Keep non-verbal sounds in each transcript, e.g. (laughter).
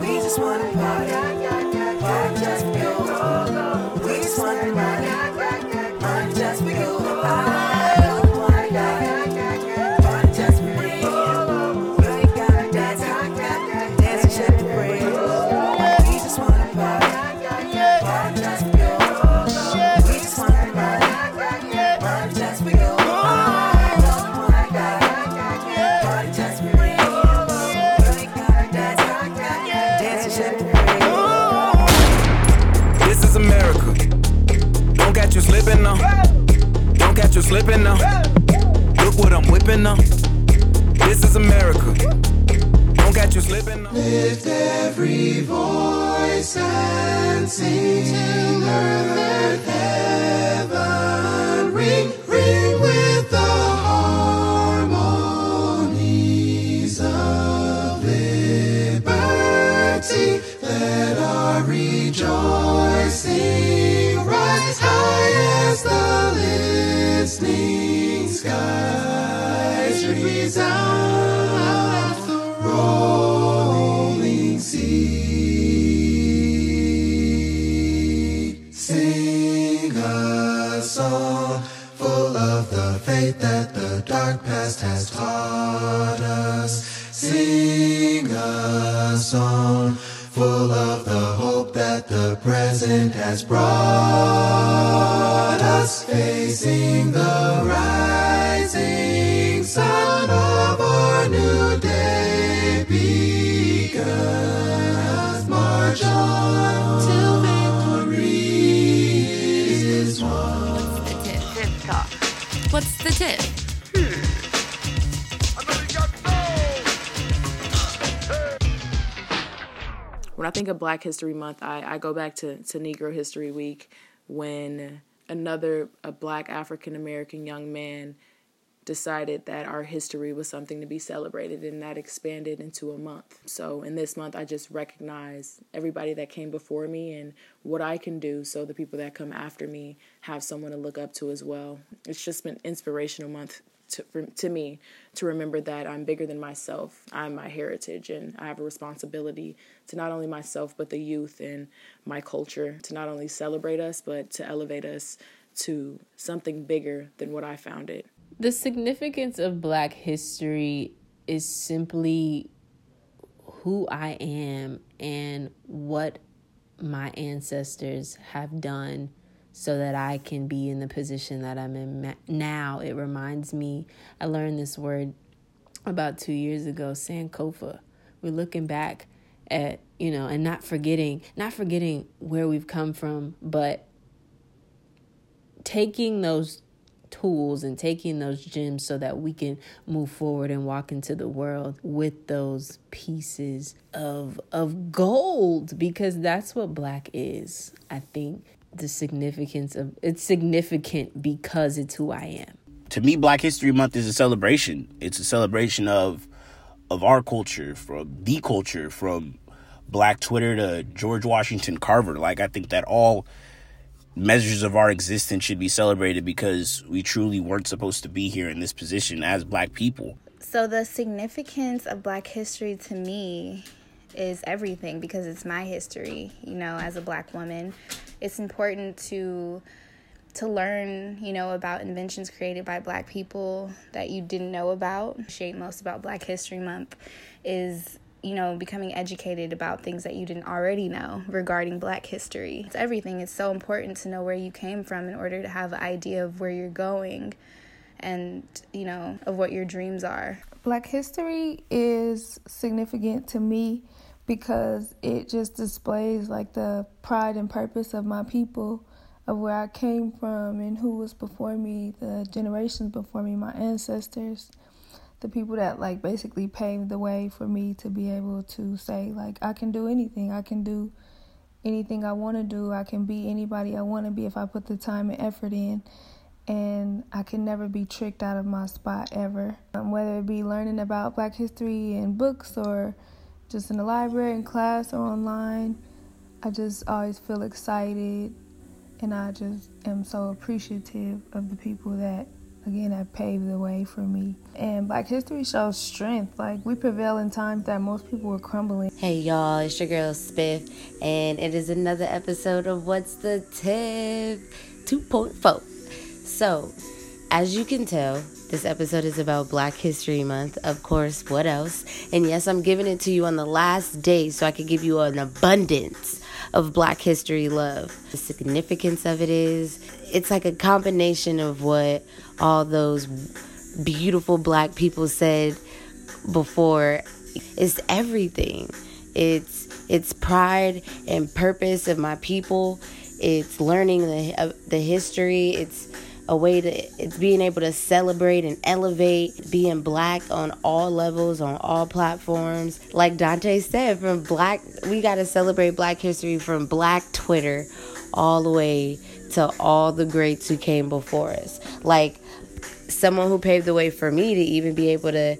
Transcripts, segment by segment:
We just wanna party, slipping now. Look what I'm whipping now. This is America. Don't catch you slipping now. Lift every voice and sing earth, us. Facing the rising sun of our new day begun. March on till victory is won. the tip? Tip talk. What's the tip? When I think of Black History Month, I, I go back to, to Negro History Week when another a black African American young man decided that our history was something to be celebrated and that expanded into a month. So in this month I just recognize everybody that came before me and what I can do so the people that come after me have someone to look up to as well. It's just been inspirational month to, for, to me to remember that I'm bigger than myself. I'm my heritage and I have a responsibility to not only myself but the youth and my culture to not only celebrate us but to elevate us to something bigger than what I found it. The significance of Black history is simply who I am and what my ancestors have done so that I can be in the position that I'm in now. It reminds me, I learned this word about two years ago, Sankofa. We're looking back at, you know, and not forgetting, not forgetting where we've come from, but taking those tools and taking those gems so that we can move forward and walk into the world with those pieces of of gold because that's what black is i think the significance of it's significant because it's who i am. To me black history month is a celebration. It's a celebration of of our culture from the culture from black twitter to george washington carver. Like i think that all measures of our existence should be celebrated because we truly weren't supposed to be here in this position as black people. So the significance of Black history to me is everything because it's my history. You know, as a Black woman, it's important to to learn, you know, about inventions created by Black people that you didn't know about. Shape most about Black History Month is you know, becoming educated about things that you didn't already know regarding black history. It's everything. It's so important to know where you came from in order to have an idea of where you're going and, you know, of what your dreams are. Black history is significant to me because it just displays like the pride and purpose of my people, of where I came from and who was before me, the generations before me, my ancestors, the people that like basically paved the way for me to be able to say like I can do anything. I can do anything I want to do. I can be anybody I want to be if I put the time and effort in. And I can never be tricked out of my spot ever. Um, whether it be learning about Black history in books or just in the library, in class, or online. I just always feel excited and I just am so appreciative of the people that again have paved the way for me. And Black History shows strength. Like we prevail in times that most people were crumbling. Hey y'all, it's your girl Spiff, and it is another episode of What's the Tip 2.4. So, as you can tell, this episode is about Black History Month. Of course, what else? And yes, I'm giving it to you on the last day so I can give you an abundance of Black History love. The significance of it is it's like a combination of what all those beautiful black people said before. It's everything. It's it's pride and purpose of my people. It's learning the the history. It's a way to it's being able to celebrate and elevate being black on all levels on all platforms like dante said from black we got to celebrate black history from black twitter all the way to all the greats who came before us like someone who paved the way for me to even be able to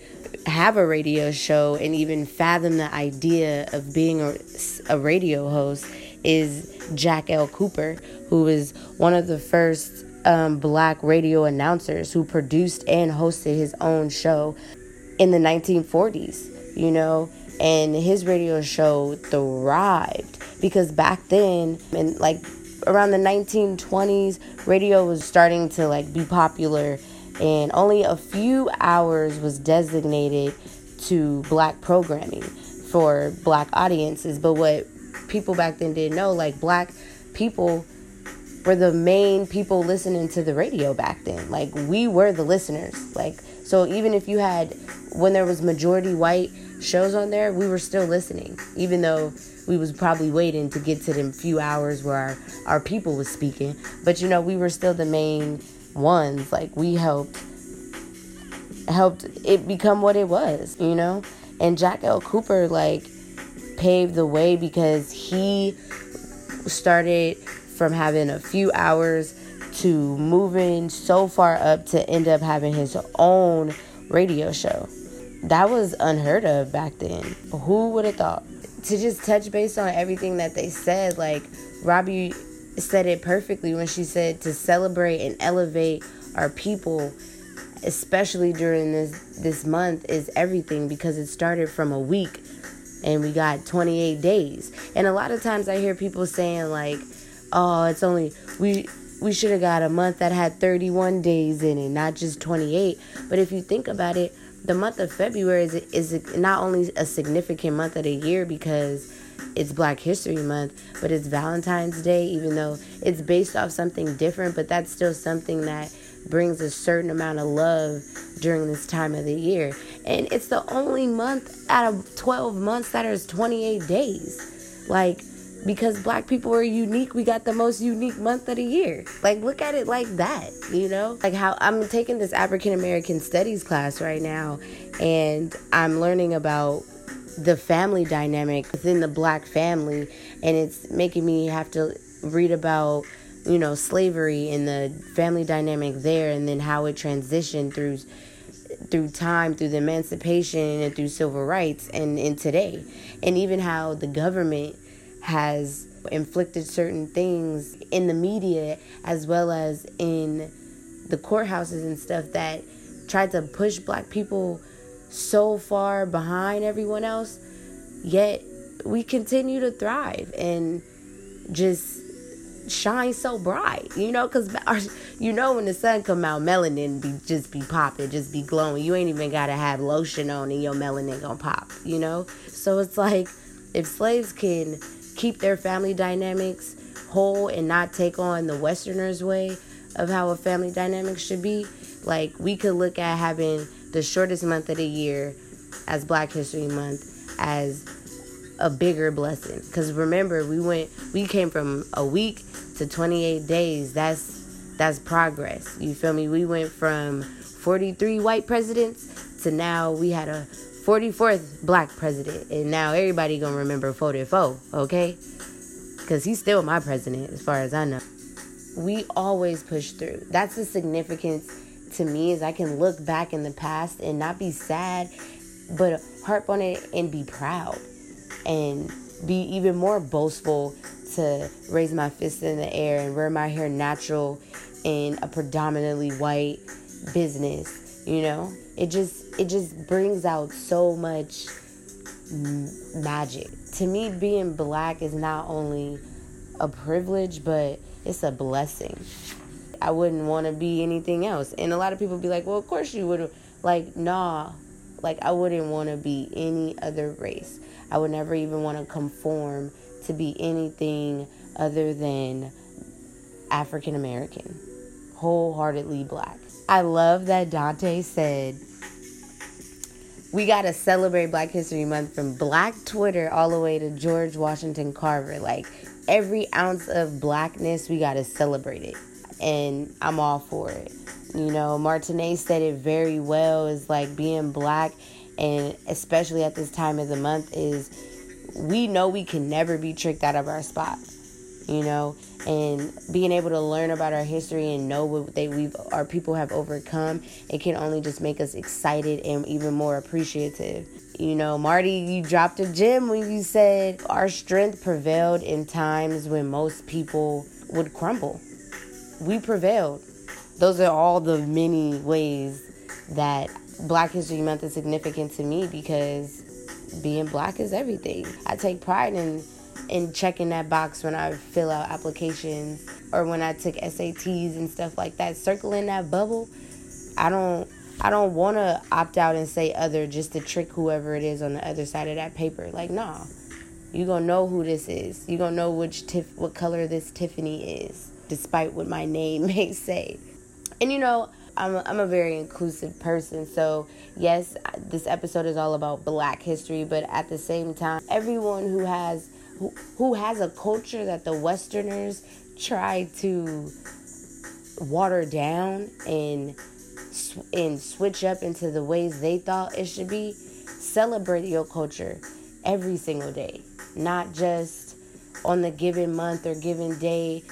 have a radio show and even fathom the idea of being a, a radio host is Jack L. Cooper, who was one of the first um, black radio announcers who produced and hosted his own show in the 1940s, you know, and his radio show thrived because back then, and like around the 1920s, radio was starting to like be popular, and only a few hours was designated to black programming for black audiences. But what people back then didn't know, like black people were the main people listening to the radio back then. Like we were the listeners. Like so even if you had when there was majority white shows on there, we were still listening. Even though we was probably waiting to get to them few hours where our, our people was speaking. But you know, we were still the main ones. Like we helped helped it become what it was, you know? And Jack L. Cooper like paved the way because he started from having a few hours to moving so far up to end up having his own radio show. That was unheard of back then. Who would have thought? To just touch base on everything that they said, like Robbie said it perfectly when she said to celebrate and elevate our people, especially during this this month, is everything because it started from a week and we got 28 days. And a lot of times I hear people saying like oh, it's only we we should have got a month that had 31 days in it, not just 28. But if you think about it, the month of February is is not only a significant month of the year because it's Black History Month, but it's Valentine's Day, even though it's based off something different, but that's still something that brings a certain amount of love during this time of the year. And it's the only month out of 12 months that is 28 days. Like, because black people are unique. We got the most unique month of the year. Like look at it like that you know? Like how i'm taking this african american studies class right now and i'm learning about the family dynamic within the black family and it's making me have to read about you know slavery and the family dynamic there and then how it transitioned through through time through the emancipation and through civil rights and in today. And even how the government has inflicted certain things in the media as well as in the courthouses and stuff that tried to push black people so far behind everyone else yet we continue to thrive and just shine so bright you know because (laughs) you know when the sun come out melanin be just be popping just be glowing. You ain't even gotta have lotion on and your melanin gonna pop you know? So it's like if slaves can keep their family dynamics whole and not take on the Westerners' way of how a family dynamic should be. Like, we could look at having the shortest month of the year as Black History Month as a bigger blessing. Because remember, we went, we came from a week to 28 days. That's that's progress. You feel me? We went from 43 white presidents to now we had a 44th black president, and now everybody gonna remember 44, okay? Because he's still my president, as far as I know. We always push through. That's the significance to me is I can look back in the past and not be sad, but harp on it and be proud. and be even more boastful to raise my fist in the air and wear my hair natural in a predominantly white business you know? It just it just brings out so much magic. To me being black is not only a privilege but it's a blessing. I wouldn't want to be anything else. And a lot of people be like well of course you would. Like nah. Like i wouldn't want to be any other race. I would never even want to conform to be anything other than african american wholeheartedly black i love that dante said we got to celebrate Black History Month from Black Twitter all the way to George Washington Carver. Like every ounce of blackness, we got to celebrate it. And I'm all for it. You know, Martinez said it very well is like being black, and especially at this time of the month, is we know we can never be tricked out of our spot. You know, and being able to learn about our history and know what they we've our people have overcome it can only just make us excited and even more appreciative. You know marty you dropped a gem when you said our strength prevailed in times when most people would crumble. We prevailed. Those are all the many ways that black history month is significant to me because being black is everything. I take pride in in checking that box when I fill out applications or when I took SATs and stuff like that. Circling that bubble, I don't I don't want to opt out and say other just to trick whoever it is on the other side of that paper. Like, nah, you gonna know who this is. You gonna know which tif- what color this Tiffany is, despite what my (laughs) name may say. And you know, I'm a, I'm a very inclusive person. So, yes, this episode is all about black history, but at the same time, everyone who has who, has a culture that the westerners try to water down and and switch up into the ways they thought it should be, celebrate your culture every single day, not just on the given month or given day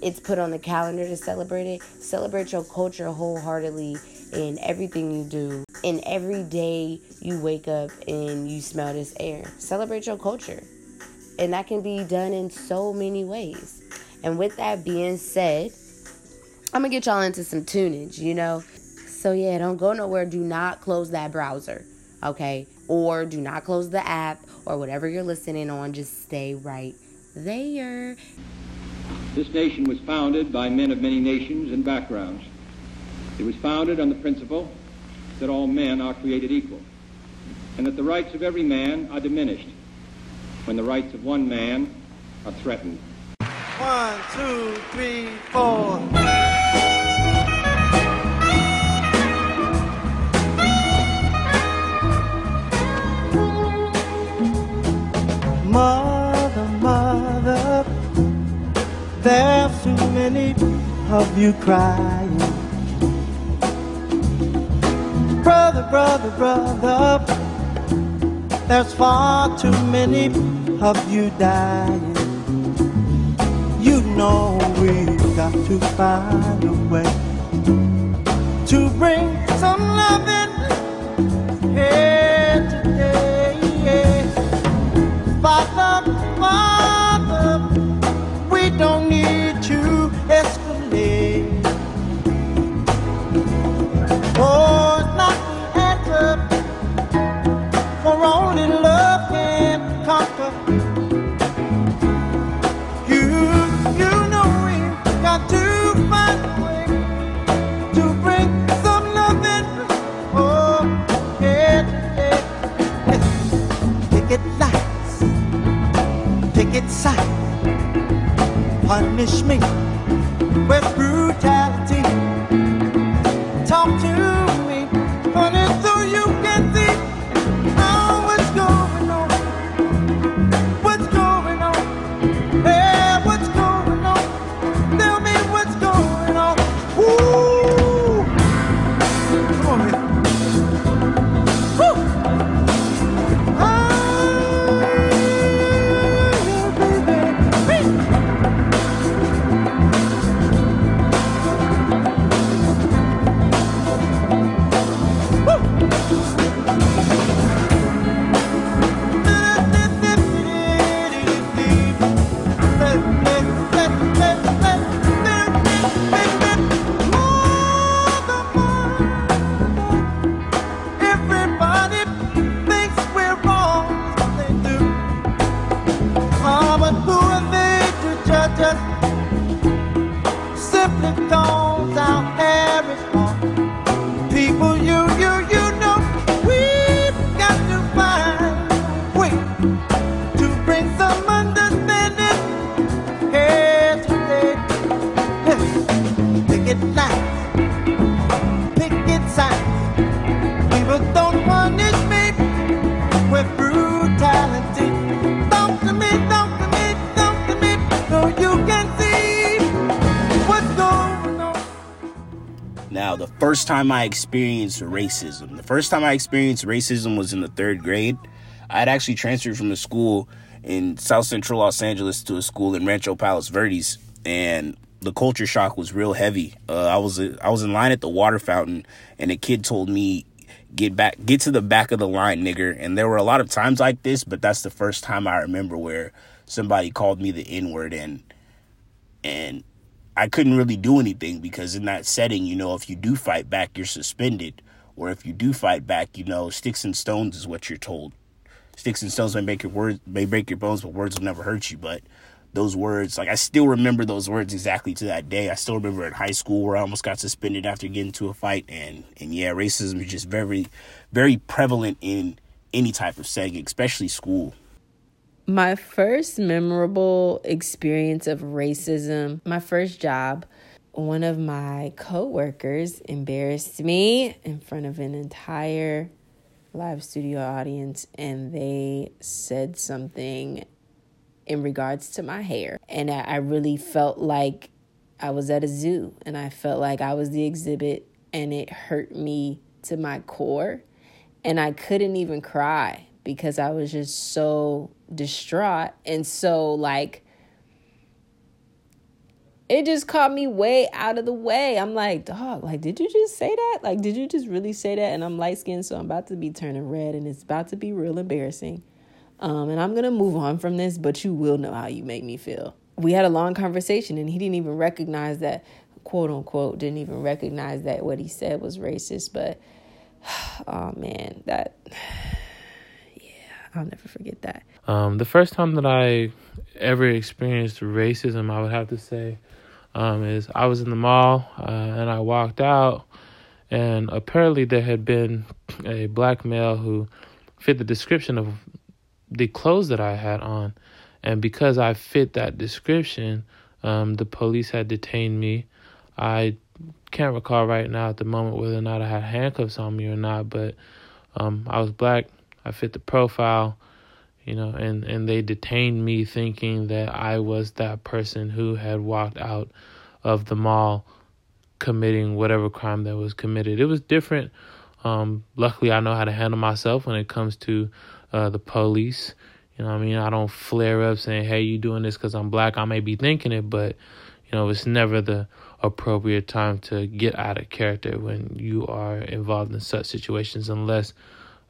it's put on the calendar to celebrate it. Celebrate your culture wholeheartedly in everything you do. In every day you wake up and you smell this air. Celebrate your culture. And that can be done in so many ways. And with that being said, I'm gonna get y'all into some tunage, you know? So yeah, don't go nowhere. Do not close that browser, okay? Or do not close the app or whatever you're listening on. Just stay right there. This nation was founded by men of many nations and backgrounds. It was founded on the principle that all men are created equal and that the rights of every man are diminished when the rights of one man are threatened. One, two, three, four. Mother, mother, there's too many of you crying. Brother, brother, brother, there's far too many of you dying. You know we've got to find a way to bring some love here time I experienced racism. The first time I experienced racism was in the third grade. I had actually transferred from a school in South Central Los Angeles to a school in Rancho Palos Verdes, and the culture shock was real heavy. Uh, I was I was in line at the water fountain, and a kid told me, "Get back, get to the back of the line, nigger." And there were a lot of times like this, but that's the first time I remember where somebody called me the N word, and and I couldn't really do anything because in that setting, you know, if you do fight back, you're suspended, or if you do fight back, you know, sticks and stones is what you're told. Sticks and stones may make your words may break your bones, but words will never hurt you. But those words, like I still remember those words exactly to that day. I still remember in high school where I almost got suspended after getting into a fight, and and yeah, racism is just very, very prevalent in any type of setting, especially school. My first memorable experience of racism, my first job, one of my coworkers embarrassed me in front of an entire live studio audience and they said something in regards to my hair. And I really felt like I was at a zoo and I felt like I was the exhibit and it hurt me to my core. And I couldn't even cry because I was just so distraught and so like it just caught me way out of the way. I'm like, dog, like, did you just say that? Like, did you just really say that? And I'm light skinned, so I'm about to be turning red and it's about to be real embarrassing. Um, and I'm gonna move on from this, but you will know how you make me feel. We had a long conversation and he didn't even recognize that, quote unquote, didn't even recognize that what he said was racist. But (sighs) oh man, that I'll never forget that. Um, the first time that I ever experienced racism, I would have to say, um, is I was in the mall uh, and I walked out, and apparently there had been a black male who fit the description of the clothes that I had on. And because I fit that description, um, the police had detained me. I can't recall right now at the moment whether or not I had handcuffs on me or not, but um, I was black. I fit the profile, you know, and, and they detained me thinking that I was that person who had walked out of the mall committing whatever crime that was committed. It was different. Um, luckily, I know how to handle myself when it comes to uh, the police. You know I mean? I don't flare up saying, hey, you doing this because I'm black. I may be thinking it, but, you know, it's never the appropriate time to get out of character when you are involved in such situations unless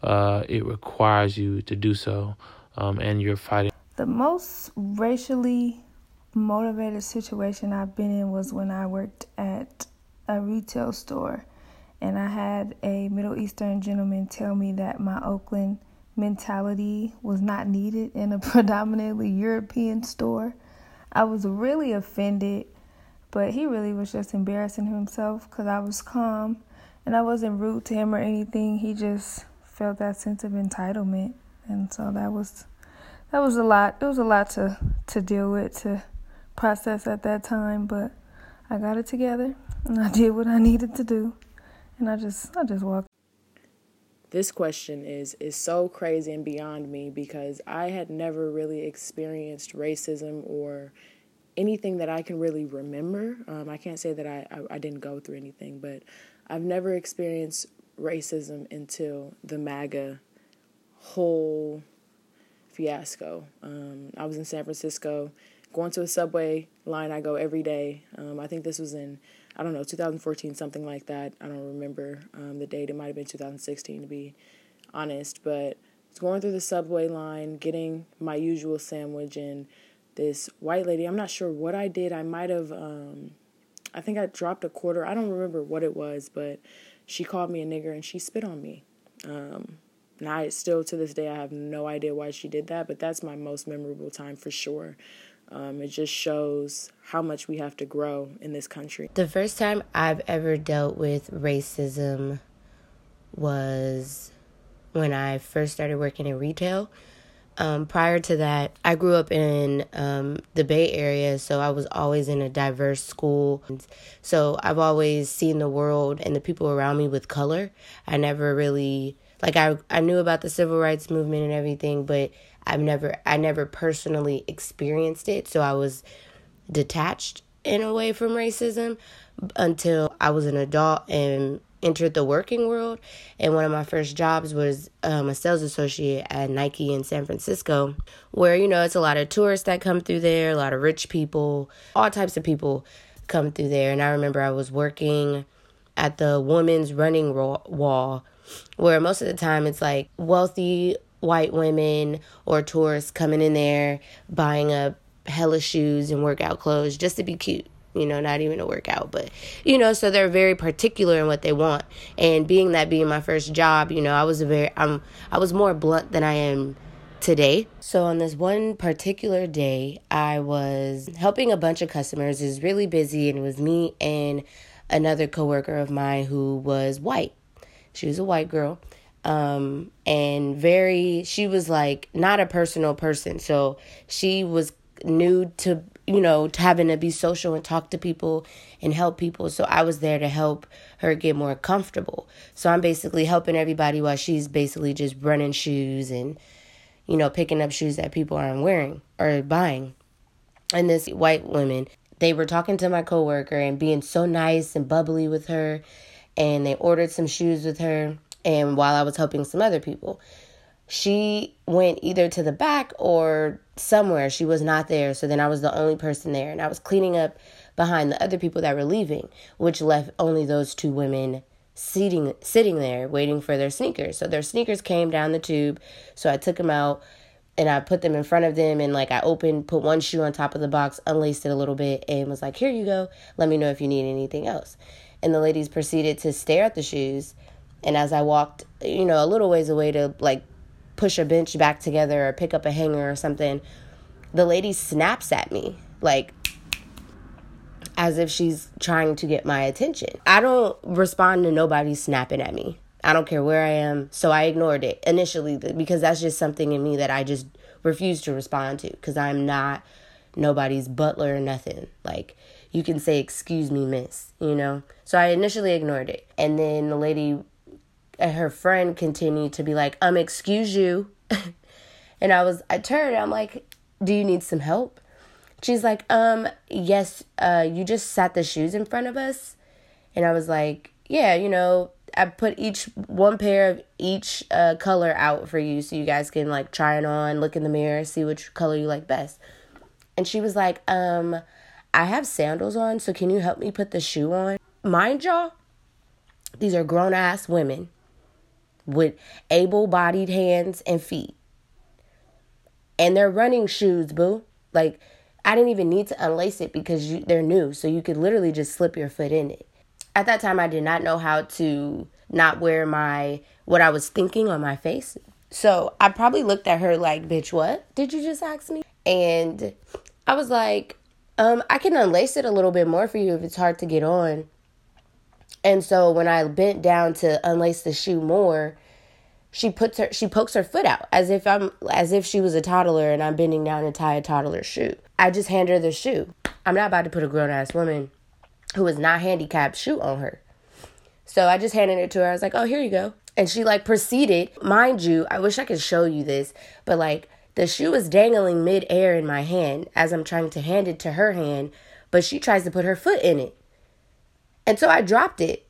uh, it requires you to do so um, and you're fighting. The most racially motivated situation I've been in was when I worked at a retail store and I had a Middle Eastern gentleman tell me that my Oakland mentality was not needed in a (laughs) predominantly European store. I was really offended, but he really was just embarrassing himself because I was calm and I wasn't rude to him or anything. He just felt that sense of entitlement, and so that was that was a lot. It was a lot to to deal with to process at that time, but I got it together and I (laughs) did what I needed to do, and I just I just walked this question is is so crazy and beyond me because I had never really experienced racism or anything that I can really remember. Um, I can't say that I, I, I didn't go through anything, but I've never experienced racism until the MAGA whole fiasco. Um, I was in San Francisco, going to a subway line I go every day. Um, I think this was in I don't know, 2014, something like that. I don't remember um, the date. It might have been 2016 to be honest. But going through the subway line, getting my usual sandwich, and this white lady, I'm not sure what I did. I might have, um, I think I dropped a quarter. I don't remember what it was, but she called me a nigger and she spit on me. Um, and I still, to this day, I have no idea why she did that, but that's my most memorable time for sure. Um, it just shows how much we have to grow in this country. The first time I've ever dealt with racism was when I first started working in retail. Um, prior to that, I grew up in um, the Bay Area, so I was always in a diverse school. So I've always seen the world and the people around me with color. I never really like I I knew about the civil rights movement and everything, but I've never I never personally experienced it, so I was detached in a way from racism until I was an adult and entered the working world. And one of my first jobs was um, a sales associate at Nike in San Francisco, where, you know, it's a lot of tourists that come through there, a lot of rich people, all types of people come through there. And I remember I was working at the women's running wall, where most of the time it's like wealthy white women or tourists coming in there buying up hella shoes and workout clothes just to be cute you know, not even a workout, but you know, so they're very particular in what they want. And being that being my first job, you know, I was a very I'm I was more blunt than I am today. So on this one particular day, I was helping a bunch of customers. It was really busy and it was me and another coworker of mine who was white. She was a white girl. Um and very she was like not a personal person. So she was new to you know, having to be social and talk to people and help people. So I was there to help her get more comfortable. So I'm basically helping everybody while she's basically just running shoes and, you know, picking up shoes that people aren't wearing or buying. And this white woman, they were talking to my coworker and being so nice and bubbly with her. And they ordered some shoes with her. And while I was helping some other people, she went either to the back or somewhere. She was not there. So then I was the only person there. And I was cleaning up behind the other people that were leaving, which left only those two women sitting sitting there waiting for their sneakers. So their sneakers came down the tube. So I took them out and I put them in front of them and like I opened, put one shoe on top of the box, unlaced it a little bit and was like, "Here you go. Let me know if you need anything else." And the ladies proceeded to stare at the shoes. And as I walked, you know, a little ways away to like push a bench back together or pick up a hanger or something, the lady snaps at me like as if she's trying to get my attention. I don't respond to nobody snapping at me. I don't care where I am. So I ignored it initially because that's just something in me that I just refuse to respond to because I'm not nobody's butler or nothing. Like, you can say, Excuse me, miss, you know? So I initially ignored it. And then the lady and her friend continued to be like, um, excuse you. (laughs) and I was, I turned, I'm like, do you need some help? She's like, um, yes, uh, you just sat the shoes in front of us. And I was like, yeah, you know, I put each one pair of each uh, color out for you so you guys can like try it on, look in the mirror, see which color you like best. And she was like, um, I have sandals on, so can you help me put the shoe on? Mind y'all, these are grown ass women with able bodied hands and feet. And they're running shoes, boo. Like, I didn't even need to unlace it because you, they're new. So you could literally just slip your foot in it. At that time, I did not know how to not wear my, what I was thinking on my face. So I probably looked at her like, bitch, what did you just ask me? And I was like, um, I can unlace it a little bit more for you if it's hard to get on. And so when I bent down to unlace the shoe more, she puts her she pokes her foot out as if I'm as if she was a toddler and I'm bending down to tie a toddler's shoe. I just hand her the shoe. I'm not about to put a grown ass woman who is not handicapped shoe on her. So I just handed it to her. I was like, "Oh, here you go." And she like proceeded, mind you, I wish I could show you this, but like the shoe is dangling mid-air in my hand as I'm trying to hand it to her hand, but she tries to put her foot in it. And so I dropped it.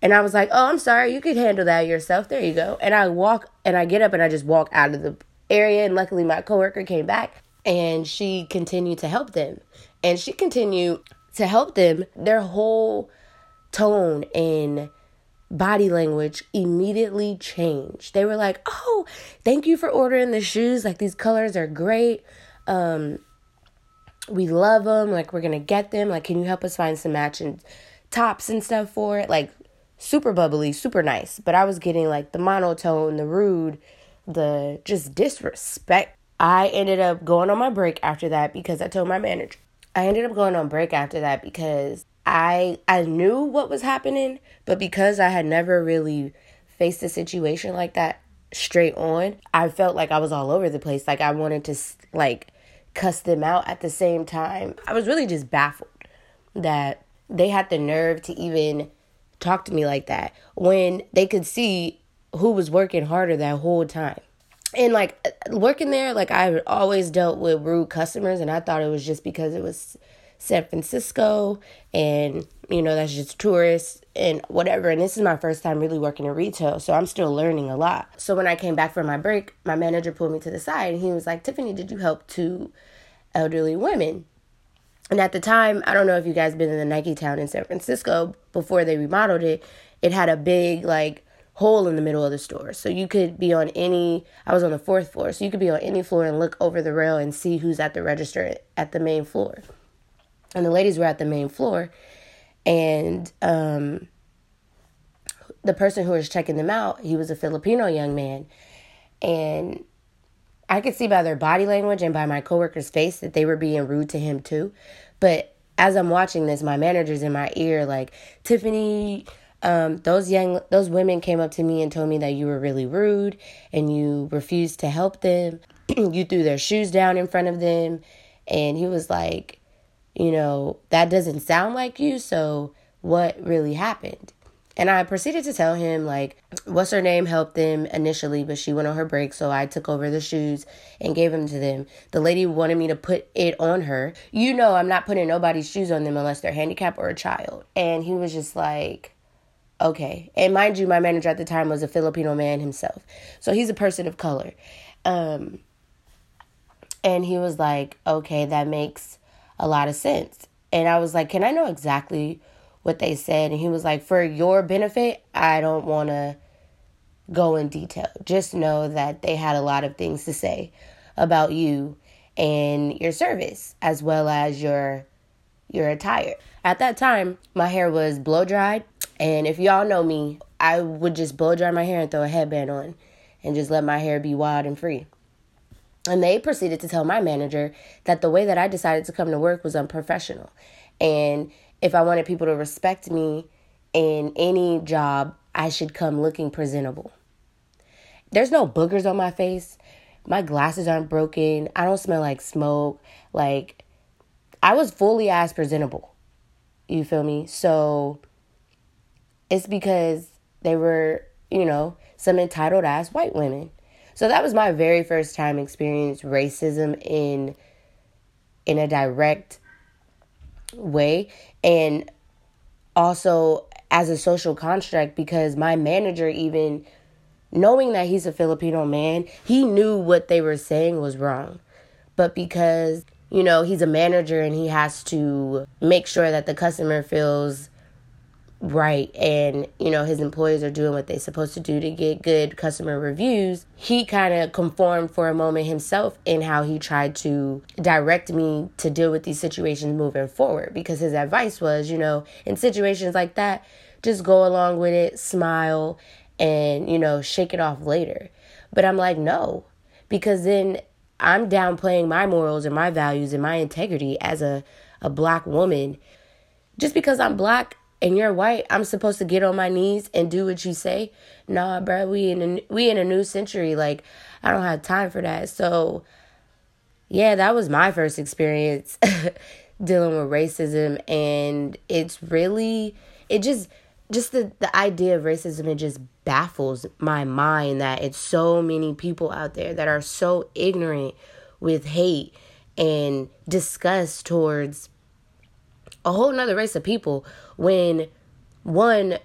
And I was like, oh, I'm sorry, you could handle that yourself. There you go. And I walk and I get up and I just walk out of the area. And luckily, my coworker came back and she continued to help them. And she continued to help them. Their whole tone and body language immediately changed. They were like, "Oh, thank you for ordering the shoes. Like these colors are great. Um we love them. Like, we're gonna get them. Like, can you help us find some matching tops and stuff for it? Like, super bubbly, super nice. But I was getting like the monotone, the rude, the just disrespect. I ended up going on my break after that because I told my manager. I ended up going on break after that because I I knew what was happening, but because I had never really faced a situation like that straight on, I felt like I was all over the place. Like I wanted to like cuss them out at the same time. I was really just baffled that they had the nerve to even talk to me like that when they could see who was working harder that whole time. And like working there, like I always dealt with rude customers, and I thought it was just because it was San Francisco and you know that's just tourists and whatever and this is my first time really working in retail so I'm still learning a lot. So when I came back from my break, my manager pulled me to the side and he was like, "Tiffany, did you help two elderly women?" And at the time, I don't know if you guys been in the Nike Town in San Francisco before they remodeled it. It had a big like hole in the middle of the store. So you could be on any I was on the fourth floor, so you could be on any floor and look over the rail and see who's at the register at the main floor. And the ladies were at the main floor and um the person who was checking them out, he was a Filipino young man. And I could see by their body language and by my coworker's face that they were being rude to him too. But as I'm watching this, my manager's in my ear, like, Tiffany, um, those young those women came up to me and told me that you were really rude and you refused to help them. (clears throat) you threw their shoes down in front of them. And he was like, you know, that doesn't sound like you, so what really happened? And I proceeded to tell him, like, what's her name helped them initially, but she went on her break. So I took over the shoes and gave them to them. The lady wanted me to put it on her. You know, I'm not putting nobody's shoes on them unless they're handicapped or a child. And he was just like, okay. And mind you, my manager at the time was a Filipino man himself. So he's a person of color. Um, and he was like, okay, that makes a lot of sense. And I was like, can I know exactly what they said. And he was like, For your benefit, I don't want to go in detail. Just know that they had a lot of things to say about you and your service as well as your your attire. At that time, my hair was blow dried, and if y'all know me, I would just blow dry my hair and throw a headband on and just let my hair be wild and free. And they proceeded to tell my manager that the way that I decided to come to work was unprofessional. And if I wanted people to respect me in any job, I should come looking presentable. There's no boogers on my face. My glasses aren't broken. I don't smell like smoke. Like, I was fully as presentable. You feel me? So, it's because they were, you know, some entitled ass white women. So that was my very first time experience racism in in a direct way and also as a social construct because my manager even knowing that he's a Filipino man, he knew what they were saying was wrong. But because, you know, he's a manager and he has to make sure that the customer feels right and you know his employees are doing what they're supposed to do to get good customer reviews. He kind of conformed for a moment himself in how he tried to direct me to deal with these situations moving forward because his advice was you know in situations like that just go along with it smile and you know shake it off later. But i'm like no because then i'm downplaying my morals and my values and my integrity as a a black woman. Just because i'm black and you're white, I'm supposed to get on my knees and do what you say. Nah, bro, we in a, we in a new century. Like, I don't have time for that. So, yeah, that was my first experience (laughs) dealing with racism, and it's really it just just the the idea of racism it just baffles my mind that it's so many people out there that are so ignorant with hate and disgust towards a whole nother race of people when one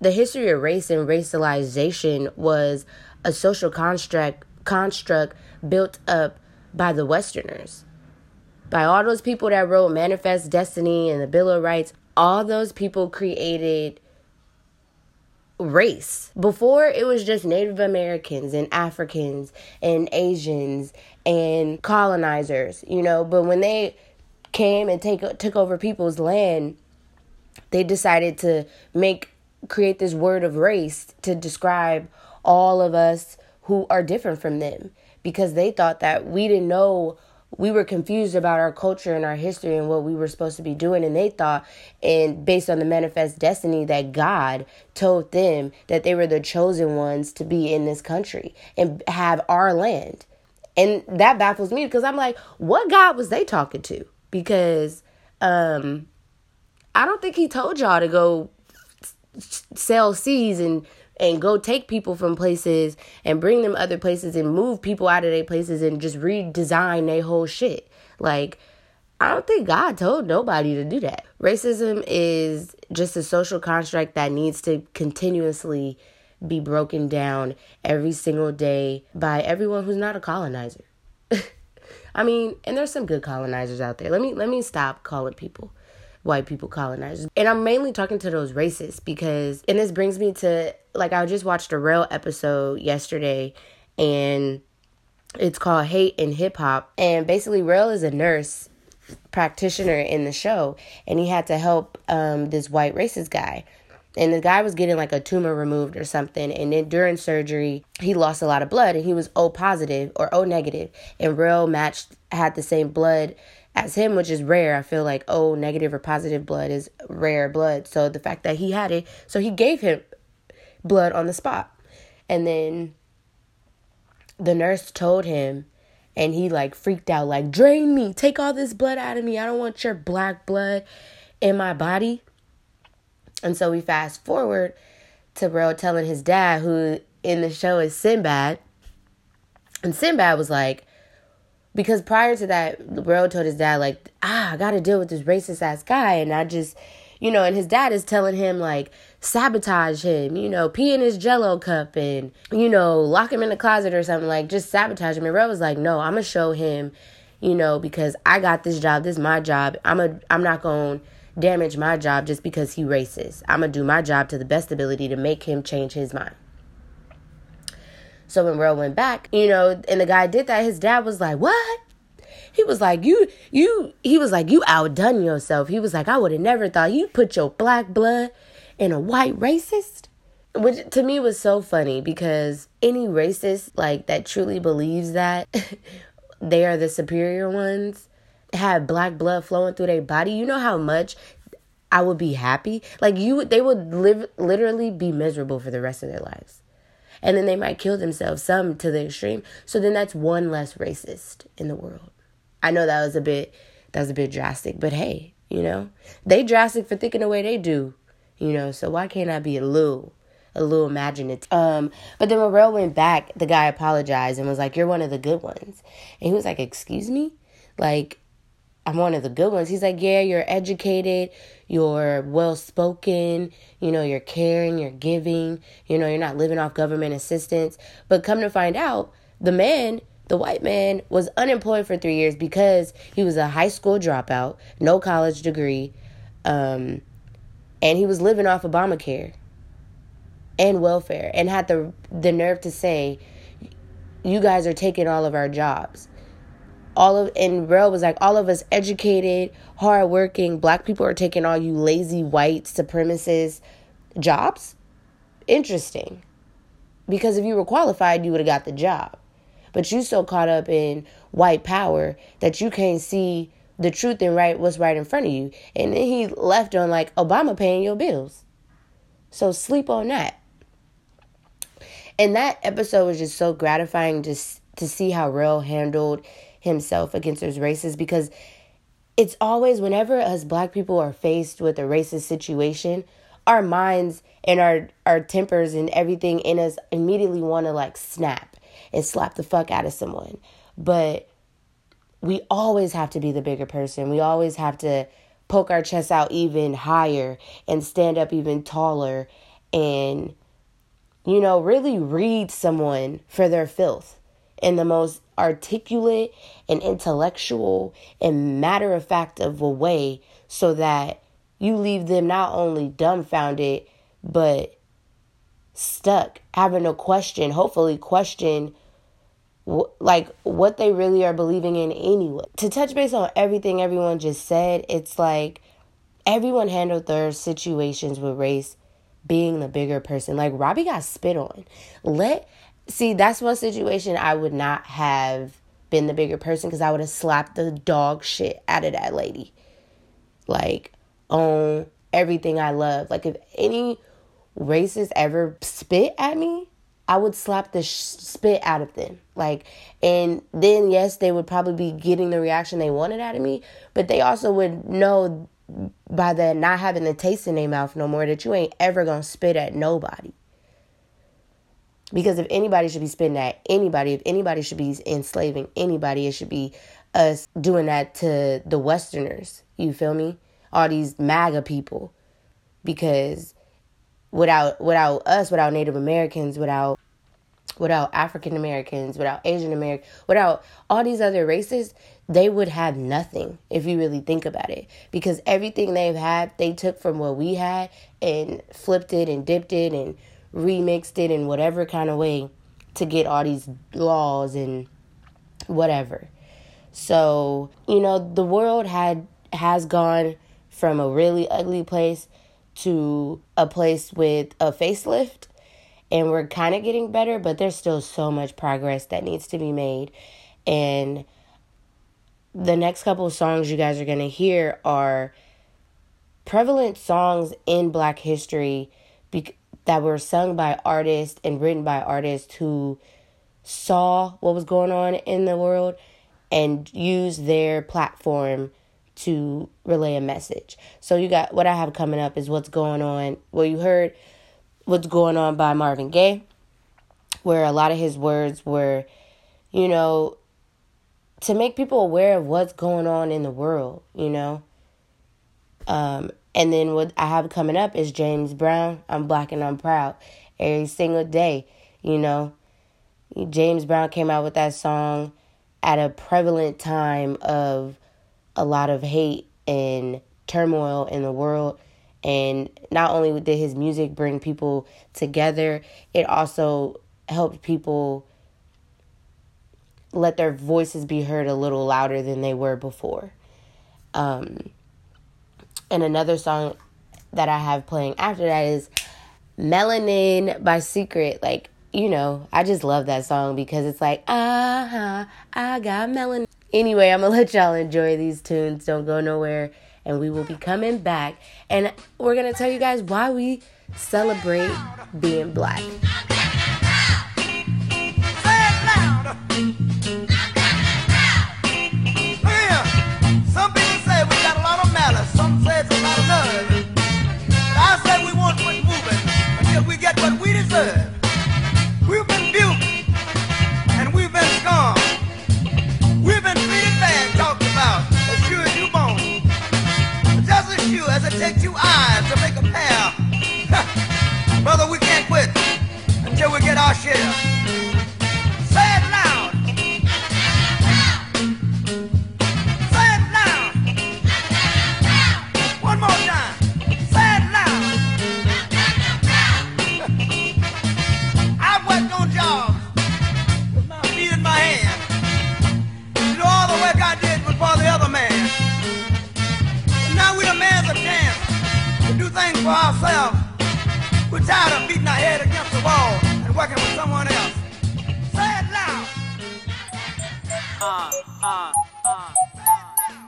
the history of race and racialization was a social construct construct built up by the westerners. By all those people that wrote manifest destiny and the bill of rights all those people created race. Before it was just native americans and africans and asians and colonizers you know? But when they came and take took over people's land, they decided to make create this word of race to describe all of us who are different from them because they thought that we didn't know we were confused about our culture and our history and what we were supposed to be doing and they thought and based on the manifest destiny that God told them that they were the chosen ones to be in this country and have our land. And that baffles me because I'm like, what God was they talking to? because um I don't think he told y'all to go sell seeds and and go take people from places and bring them other places and move people out of their places and just redesign their whole shit. Like I don't think God told nobody to do that. Racism is just a social construct that needs to continuously be broken down every single day by everyone who's not a colonizer. (laughs) I mean, and there's some good colonizers out there. Let me let me stop calling people white people colonizers. And I'm mainly talking to those racists because and this brings me to like I just watched a Rel episode yesterday and it's called Hate in Hip Hop. And basically Rel is a nurse practitioner in the show and he had to help um, this white racist guy. And the guy was getting like a tumor removed or something. And then during surgery he lost a lot of blood and he was o positive or o negative. And Rel matched had the same blood as him which is rare. I feel like o negative or positive blood is rare blood. So the fact that he had it so he gave him blood on the spot. And then the nurse told him and he like freaked out like drain me. Take all this blood out of me. I don't want your black blood in my body. And so we fast forward to bro telling his dad who in the show is sinbad. And sinbad was like because prior to that bro told his dad like ah i gotta deal with this racist ass guy and i just you know and his dad is telling him like sabotage him, you know, pee in his jello cup and, you know, lock him in the closet or something, like just sabotage him. And was like, no, I'm gonna show him, you know, because I got this job, this is my job. I'm a I'm not gonna damage my job just because he racist. I'm gonna do my job to the best ability to make him change his mind. So when Red went back, you know, and the guy did that, his dad was like, What? He was like, You you he was like, You outdone yourself. He was like, I would have never thought you put your black blood in a white racist which to me was so funny because any racist like that truly believes that (laughs) they are the superior ones have black blood flowing through their body you know how much i would be happy like you they would live literally be miserable for the rest of their lives and then they might kill themselves some to the extreme so then that's one less racist in the world i know that was a bit that was a bit drastic but hey you know they drastic for thinking the way they do you know, so why can't I be a little, a little imaginative? Um, but then Rel went back, the guy apologized and was like, You're one of the good ones. And he was like, Excuse me? Like, I'm one of the good ones. He's like, Yeah, you're educated, you're well spoken, you know, you're caring, you're giving, you know, you're not living off government assistance. But come to find out, the man the white man was unemployed for three years because he was a high school dropout, no college degree, um, and he was living off Obamacare and welfare and had the the nerve to say you guys are taking all of our jobs all of and Rel was like all of us educated hardworking black people are taking all you lazy white supremacist jobs interesting because if you were qualified you would have got the job but you so caught up in white power that you can't see the truth and right what's right in front of you. And then he left on like Obama paying your bills. So sleep on that. And that episode was just so gratifying just to see how Rel handled himself against those races because it's always whenever us black people are faced with a racist situation, our minds and our our tempers and everything in us immediately want to like snap and slap the fuck out of someone. But we always have to be the bigger person. We always have to poke our chest out even higher and stand up even taller and, you know, really read someone for their filth in the most articulate and intellectual and matter of fact of a way so that you leave them not only dumbfounded but stuck having a question hopefully question like what they really are believing in anyway. To touch base on everything everyone just said, it's like everyone handled their situations with race being the bigger person. Like Robbie got spit on. Let see that's one situation I would not have been the bigger person because I would have slapped the dog shit out of that lady. Like on everything I love. Like if any racist ever spit at me, I would slap the sh- spit out of them. Like, and then yes, they would probably be getting the reaction they wanted out of me, but they also would know by the not having the taste in their mouth no more that you ain't ever gonna spit at nobody. Because if anybody should be spitting at anybody, if anybody should be enslaving anybody, it should be us doing that to the Westerners. You feel me? All these MAGA people. Because without without us, without Native Americans, without without African Americans, without Asian Americans, without all these other races, they would have nothing if you really think about it. Because everything they've had, they took from what we had and flipped it and dipped it and remixed it in whatever kind of way to get all these laws and whatever. So, you know, the world had has gone from a really ugly place to a place with a facelift and we're kind of getting better, but there's still so much progress that needs to be made. And the next couple songs you guys are going to hear are prevalent songs in black history that were sung by artists and written by artists who saw what was going on in the world and used their platform to relay a message. So you got what I have coming up is what's going on. Well, you heard what's going on by Marvin Gaye, where a lot of his words were, you know, to make people aware of what's going on in the world, you know. Um, and then what I have coming up is James Brown. I'm black and I'm proud. Every single day, you know. James Brown came out with that song at a prevalent time of a lot of hate and turmoil in the world and not only did his music bring people together, it also helped people let their voices be heard a little louder than they were before. Um, and another song that I have playing after that is Melanin by Secret. Like, you know, I just love that song because it's like, uh huh, I got melanin. Anyway, I'm gonna (laughs) let y'all enjoy these tunes. Don't go nowhere and we will be coming back and we're to tell you guys why we celebrate being black. Until we get what we deserve. We've been buked and we've been scorned. We've been treated bad, talked about, as sure as you born. Just as sure as it takes two eyes to make a pair. (laughs) Brother, we can't quit until we get our share. For ourselves. We're tired of beating our head against the wall and working with someone else. Say it loud. Uh, uh, uh,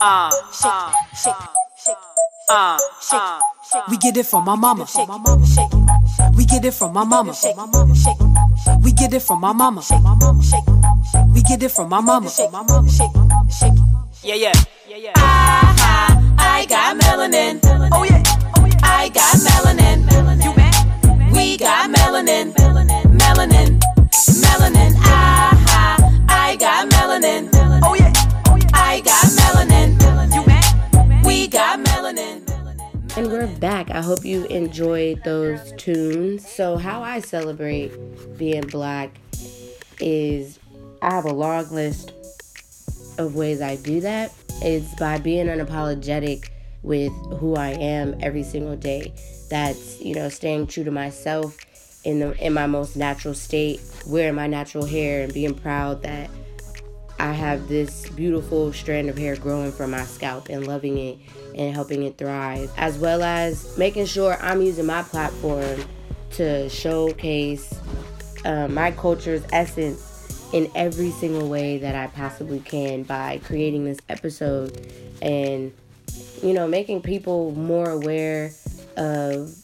uh, shake, shake, shake, uh, shake, shake. We get it from my mama. We get it from my mama. We get it from my mama. We get it from my mama. Yeah, yeah, yeah, yeah. I, I got melanin. Oh yeah, I got melanin. We got melanin. Melanin, melanin. I, I got melanin. Oh yeah, I got melanin. We got melanin. And we're back. I hope you enjoyed those tunes. So, how I celebrate being black is I have a long list of ways I do that. It's by being unapologetic with who I am every single day. That's, you know, staying true to myself in the in my most natural state, wearing my natural hair and being proud that I have this beautiful strand of hair growing from my scalp and loving it and helping it thrive, as well as making sure I'm using my platform to showcase uh, my culture's essence in every single way that I possibly can by creating this episode and, you know, making people more aware of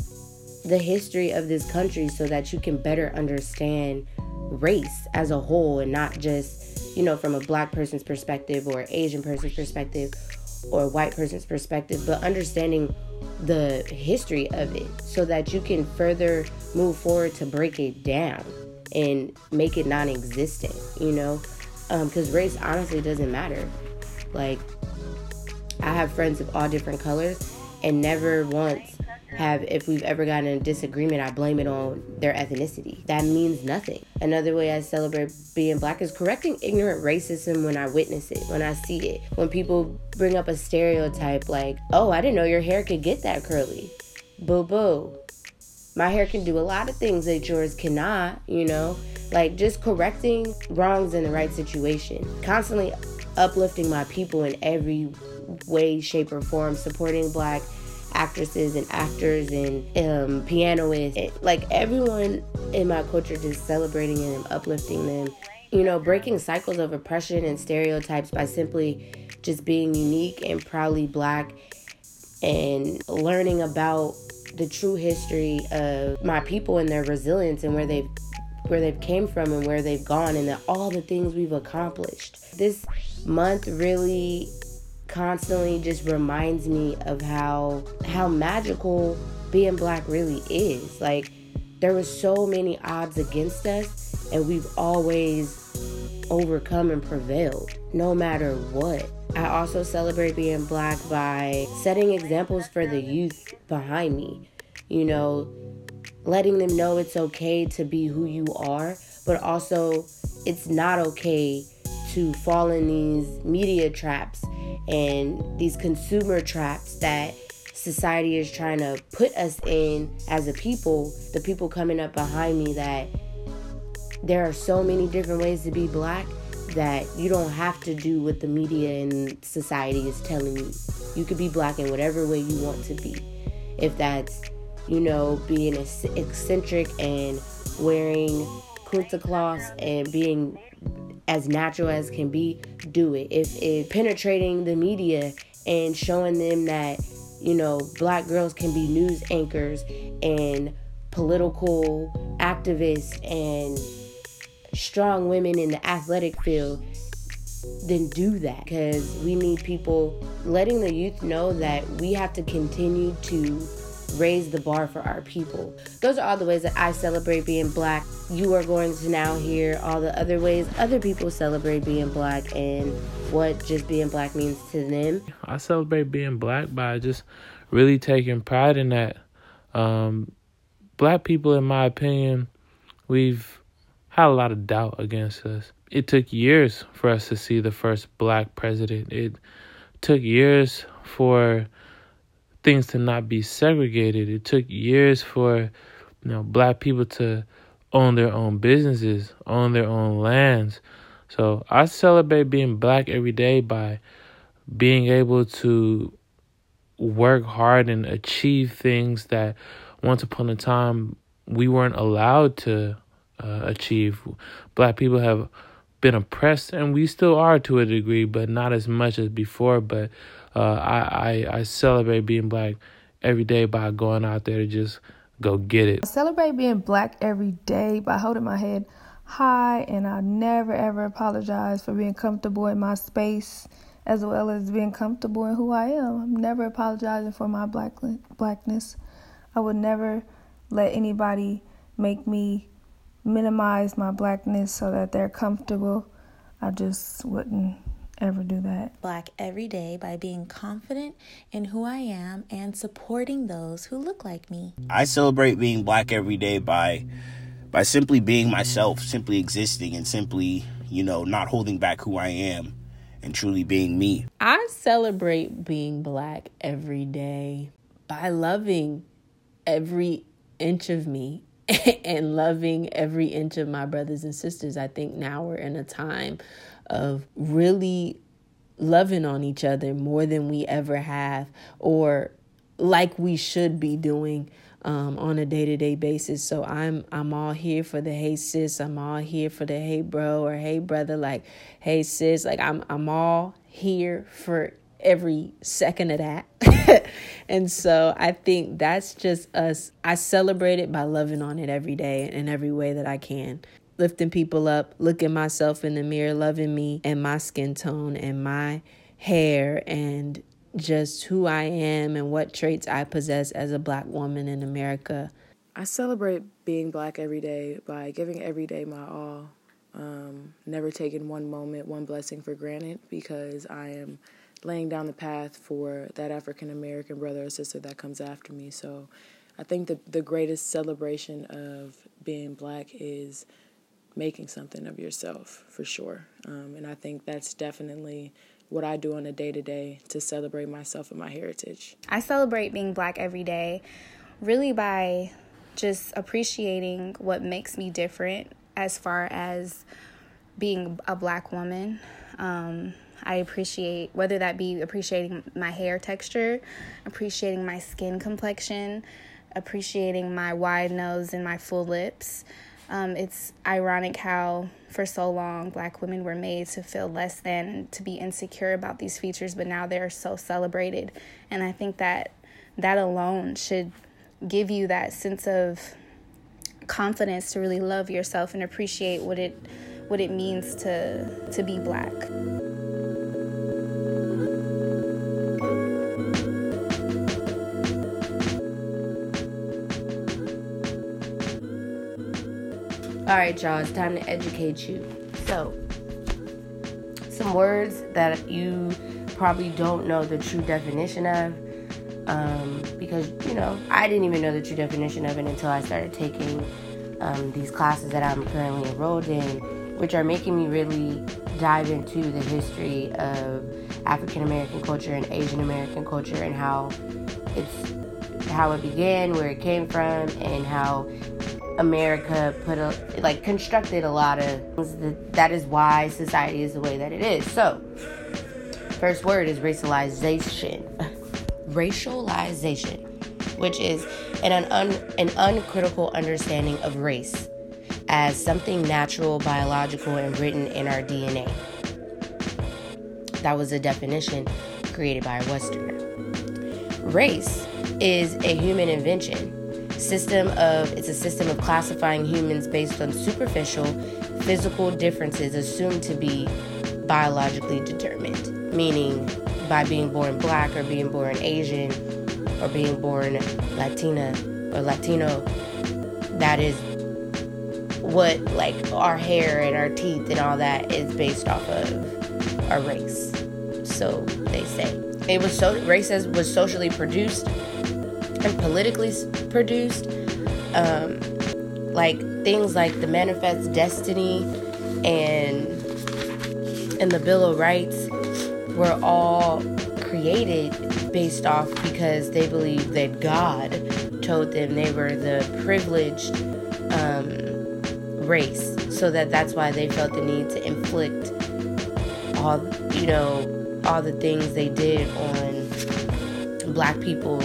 the history of this country so that you can better understand race as a whole and not just, you know, from a black person's perspective or Asian person's perspective or white person's perspective, but understanding the history of it so that you can further move forward to break it down and make it non existent, you know? Because um, race honestly doesn't matter. Like, I have friends of all different colors, and never once have, if we've ever gotten in a disagreement, I blame it on their ethnicity. That means nothing. Another way I celebrate being black is correcting ignorant racism when I witness it, when I see it. When people bring up a stereotype like, oh, I didn't know your hair could get that curly. Boo boo. My hair can do a lot of things that yours cannot, you know? Like just correcting wrongs in the right situation. Constantly uplifting my people in every way, shape, or form, supporting black actresses and actors and um, pianists. Like everyone in my culture, just celebrating and uplifting them. You know, breaking cycles of oppression and stereotypes by simply just being unique and proudly black and learning about the true history of my people and their resilience and where they've where they've came from and where they've gone and the, all the things we've accomplished. This month really constantly just reminds me of how how magical being black really is. Like there were so many odds against us and we've always overcome and prevailed no matter what. I also celebrate being black by setting examples for the youth behind me. You know, letting them know it's okay to be who you are, but also it's not okay to fall in these media traps and these consumer traps that society is trying to put us in as a people, the people coming up behind me, that there are so many different ways to be black that you don't have to do what the media and society is telling you. You could be black in whatever way you want to be. If that's, you know, being eccentric and wearing kente cloths and being as natural as can be, do it. If it penetrating the media and showing them that, you know, black girls can be news anchors and political activists and strong women in the athletic field, then do that because we need people letting the youth know that we have to continue to raise the bar for our people. Those are all the ways that I celebrate being black. You are going to now hear all the other ways other people celebrate being black and what just being black means to them. I celebrate being black by just really taking pride in that. Um, black people, in my opinion, we've had a lot of doubt against us. It took years for us to see the first black president. It took years for things to not be segregated. It took years for you know black people to own their own businesses, own their own lands. So I celebrate being black every day by being able to work hard and achieve things that once upon a time we weren't allowed to uh, achieve. Black people have been oppressed, and we still are to a degree, but not as much as before. But uh, I, I I celebrate being black every day by going out there to just go get it. I celebrate being black every day by holding my head high, and I never ever apologize for being comfortable in my space as well as being comfortable in who I am. I'm never apologizing for my black blackness. I would never let anybody make me minimize my blackness so that they're comfortable. I just wouldn't ever do that. Black every day by being confident in who I am and supporting those who look like me. I celebrate being black every day by by simply being myself, simply existing and simply, you know, not holding back who I am and truly being me. I celebrate being black every day by loving every inch of me (laughs) and loving every inch of my brothers and sisters. I think now we're in a time of really loving on each other more than we ever have or like we should be doing um, on a day-to-day basis. So i'm i'm all here for the hey sis i'm all here for the hey bro or hey brother like hey sis like i'm i'm all here for every second of that. (laughs) And so i think that's just us i celebrate it by loving on it every day in every way that i can lifting people up, looking myself in the mirror, loving me and my skin tone and my hair and just who I am and what traits I possess as a black woman in America. I celebrate being black every day by giving every day my all. um, never taking one moment, one blessing for granted because I am laying down the path for that African American brother or sister that comes after me. So I think the the greatest celebration of being black is making something of yourself for sure. Um, and I think that's definitely what I do on a day to day to celebrate myself and my heritage. I celebrate being black every day really by just appreciating what makes me different as far as being a black woman. Um, I appreciate whether that be appreciating my hair texture, appreciating my skin complexion, appreciating my wide nose and my full lips. Um, it's ironic how, for so long, black women were made to feel less than, to be insecure about these features, but now they're so celebrated. And I think that that alone should give you that sense of confidence to really love yourself and appreciate what it what it means to to be black. All right, y'all, it's time to educate you. So, some words that you probably don't know the true definition of, um, because, you know, I didn't even know the true definition of it until I started taking um, these classes that I'm currently enrolled in, which are making me really dive into the history of African American culture and Asian American culture and how it's how it began, where it came from, and how America put a like constructed a lot of things that, that is why society is the way that it is. So, first word is racialization. (laughs) racialization, which is an un, an uncritical understanding of race as something natural, biological, and written in our DNA. That was a definition created by a Westerner. Race is a human invention system of it's a system of classifying humans based on superficial physical differences assumed to be biologically determined. Meaning by being born black or being born asian or being born latina or latino that is what like our hair and our teeth and all that is based off of our race. So they say. It was so race was socially produced and politically produced. Um, like things like the Manifest Destiny and and the Bill of Rights were all created based off because they believed that God told them they were the privileged um, race, so that that's why they felt the need to inflict all you know all the things they did on black people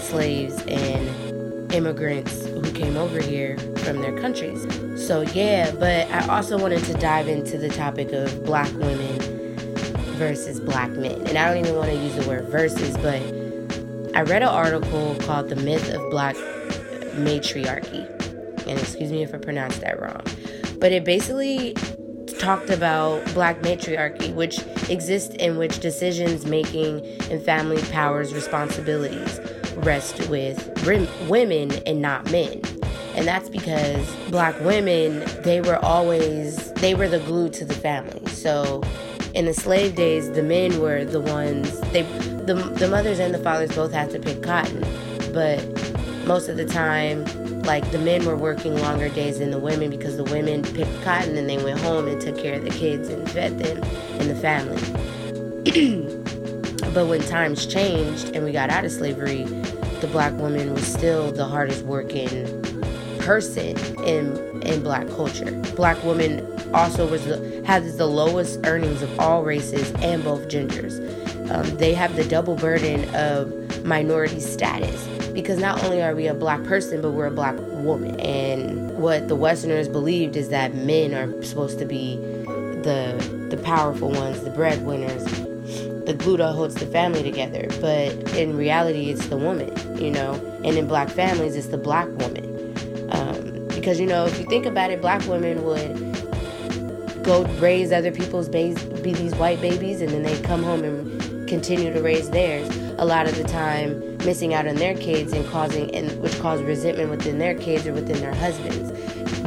slaves and immigrants who came over here from their countries. So, yeah, but I also wanted to dive into the topic of black women versus black men. And I don't even want to use the word versus, but I read an article called The Myth of Black Matriarchy. And excuse me if I pronounced that wrong. But it basically talked about black matriarchy, which exists in which decisions making and family powers responsibilities rest with women and not men. And that's because black women, they were always, they were the glue to the family. So in the slave days, the men were the ones, they, the, the mothers and the fathers both had to pick cotton. But most of the time, like the men were working longer days than the women because the women picked cotton and they went home and took care of the kids and fed them and the family. (clears throat) but when times changed and we got out of slavery, the black woman was still the hardest working person in in black culture. Black woman also was the, has the lowest earnings of all races and both genders. Um, they have the double burden of minority status because not only are we a black person, but we're a black woman. And what the Westerners believed is that men are supposed to be the the powerful ones, the breadwinners, the glue that holds the family together. But in reality, it's the woman, you know. And in black families, it's the black woman. Um, because, you know, if you think about it, black women would go raise other people's babies, be these white babies, and then they come home and continue to raise theirs. A lot of the time, missing out on their kids and causing, and which caused resentment within their kids or within their husbands,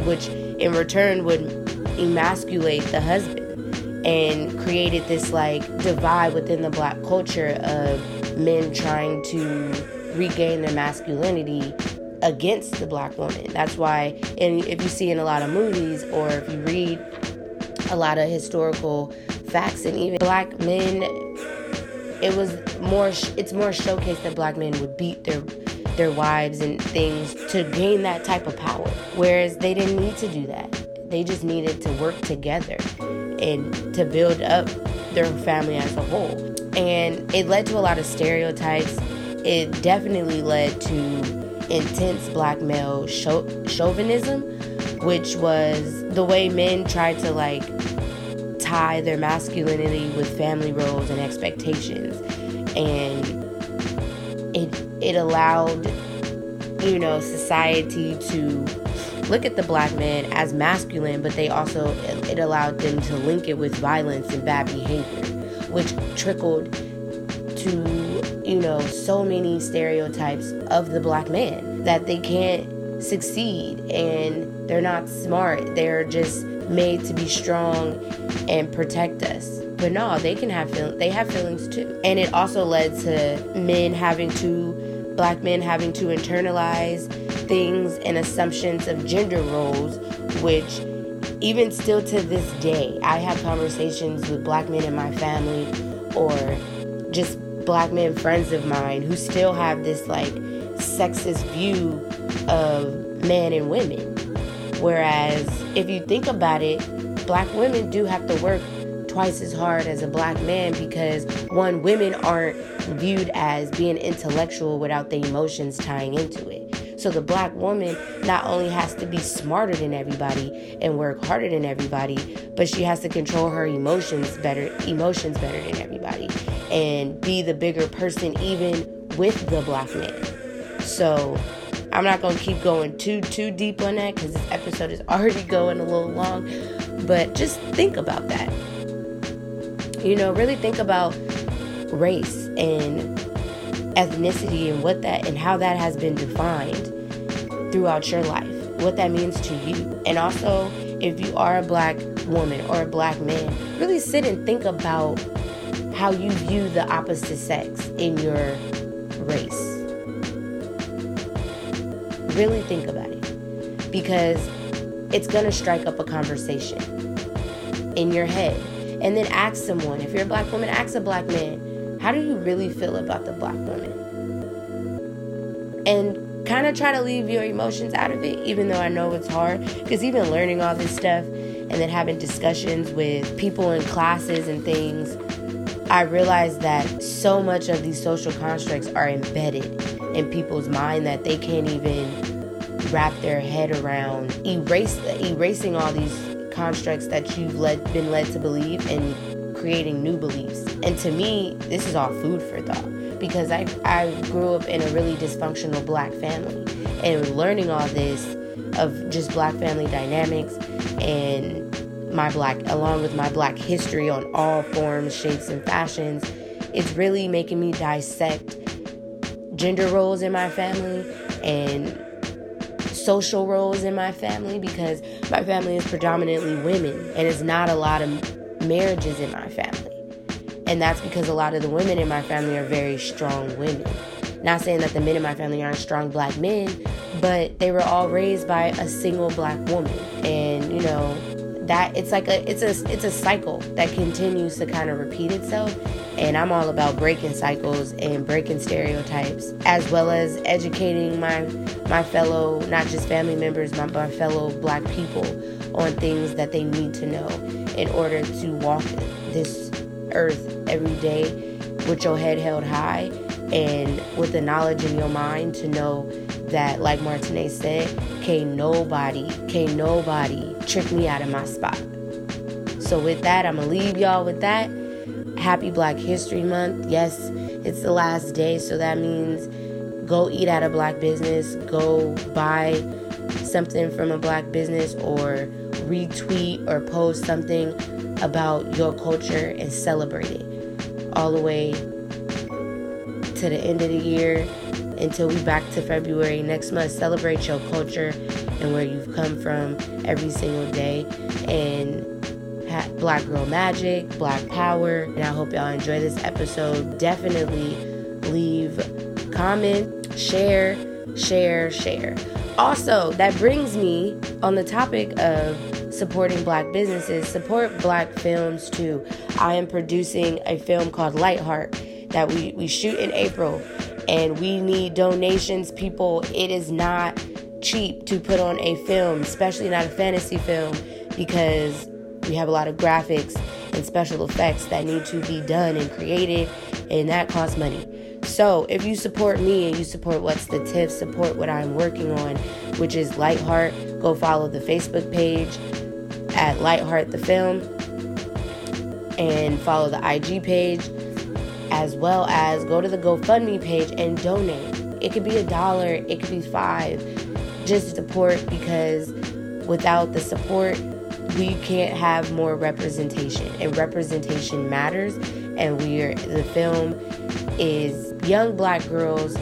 which in return would emasculate the husband and created this like divide within the black culture of men trying to regain their masculinity against the black woman. That's why, and if you see in a lot of movies or if you read a lot of historical facts and even black men, it was more, it's more showcased that black men would beat their their wives and things to gain that type of power. Whereas they didn't need to do that. They just needed to work together and to build up their family as a whole. And it led to a lot of stereotypes. It definitely led to intense black male chauvinism, which was the way men tried to like tie their masculinity with family roles and expectations. And it it allowed you know society to look at the black man as masculine, but they also, it allowed them to link it with violence and bad behavior, which trickled to, you know, so many stereotypes of the black man that they can't succeed and they're not smart. They're just made to be strong and protect us. But no, they can have feel- they have feelings too. And it also led to men having to black men having to internalize things and assumptions of gender roles, which even still to this day, I have conversations with black men in my family or just black men friends of mine who still have this like sexist view of men and women. Whereas if you think about it, black women do have to work twice as hard as a black man because one, women aren't viewed as being intellectual without the emotions tying into it. So the black woman not only has to be smarter than everybody and work harder than everybody, but she has to control her emotions better, emotions better than everybody, and be the bigger person even with the black man. So I'm not gonna keep going too too deep on that because this episode is already (laughs) going a little long. But just think about that. You know, really think about race and ethnicity and what that and how that has been defined throughout your life, what that means to you. And also, if you are a black woman or a black man, really sit and think about how you view the opposite sex in your race. Really think about it because it's going to strike up a conversation in your head. And then ask someone, if you're a black woman, ask a black man, how do you really feel about the black woman? And kind of try to leave your emotions out of it, even though I know it's hard. Because even learning all this stuff and then having discussions with people in classes and things, I realized that so much of these social constructs are embedded in people's mind that they can't even wrap their head around erase erasing all these constructs that you've led, been led to believe and creating new beliefs. And to me, this is all food for thought because I, I grew up in a really dysfunctional black family and learning all this of just black family dynamics and my black along with my black history on all forms shapes and fashions it's really making me dissect gender roles in my family and social roles in my family because my family is predominantly women and it's not a lot of marriages in my family. And that's because a lot of the women in my family are very strong women. Not saying that the men in my family aren't strong black men, but they were all raised by a single black woman. And, you know, that it's like a it's a it's a cycle that continues to kind of repeat itself and I'm all about breaking cycles and breaking stereotypes as well as educating my my fellow not just family members but my fellow black people on things that they need to know in order to walk this earth every day with your head held high and with the knowledge in your mind to know that like Martine said can't nobody can't nobody trick me out of my spot so with that I'm gonna leave y'all with that happy Black History Month. Yes, it's the last day, so that means go eat at a black business, go buy something from a black business, or retweet or post something about your culture and celebrate it all the way to the end of the year until we back to February next month. Celebrate your culture and where you've come from every single day. And Black Girl Magic, Black Power. And I hope y'all enjoy this episode. Definitely leave comment, share, share, share. Also, that brings me on the topic of supporting black businesses, support black films too. I am producing a film called Lightheart that we, we shoot in April and we need donations, people. It is not cheap to put on a film, especially not a fantasy film, because we have a lot of graphics and special effects that need to be done and created, and that costs money. So, if you support me and you support What's the Tip, support what I'm working on, which is Lightheart, go follow the Facebook page at Lightheart the Film and follow the IG page as well as go to the GoFundMe page and donate. It could be a dollar, it could be five. Just support because without the support, we can't have more representation. And representation matters. And we're the film is young black girls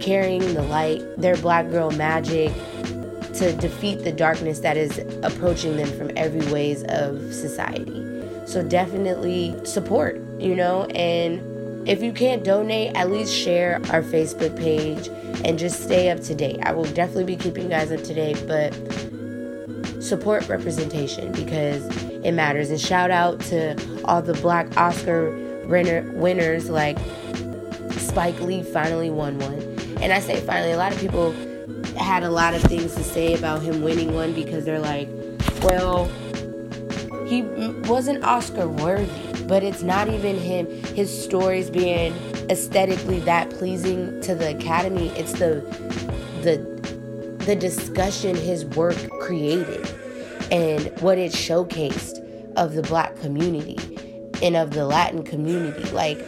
carrying the light, their black girl magic to defeat the darkness that is approaching them from every ways of society. So definitely support, you know, and if you can't donate, at least share our Facebook page and just stay up to date. I will definitely be keeping you guys up to date, but support representation because it matters. And shout out to all the black Oscar winner, winners like Spike Lee finally won one. And I say finally, a lot of people had a lot of things to say about him winning one because they're like, well, he wasn't Oscar worthy, but it's not even him. His stories being aesthetically that pleasing to the Academy. It's the the the discussion his work created and what it showcased of the black community and of the Latin community. Like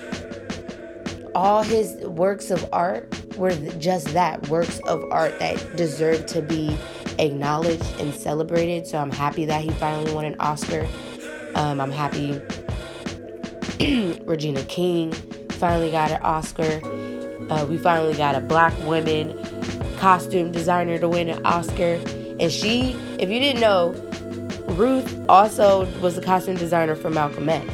all his works of art were just that works of art that deserve to be acknowledged and celebrated. So I'm happy that he finally won an Oscar. Um, I'm happy (clears throat) Regina King finally got an Oscar. Uh, we finally got a black woman costume designer to win an Oscar. And she, if you didn't know, Ruth also was the costume designer for Malcolm X.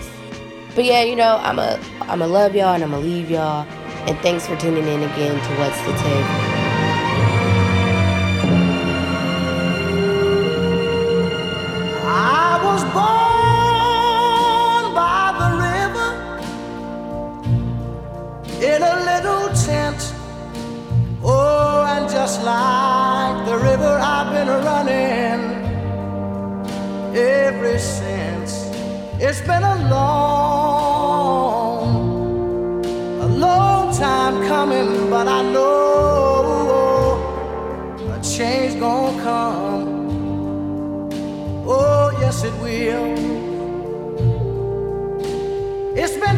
But yeah, you know, I'm a I'm a love y'all and I'm gonna leave y'all. And thanks for tuning in again to What's the Tip. I was born by the river in a little tent. Oh, and just like the river, I've been running ever since. It's been a long,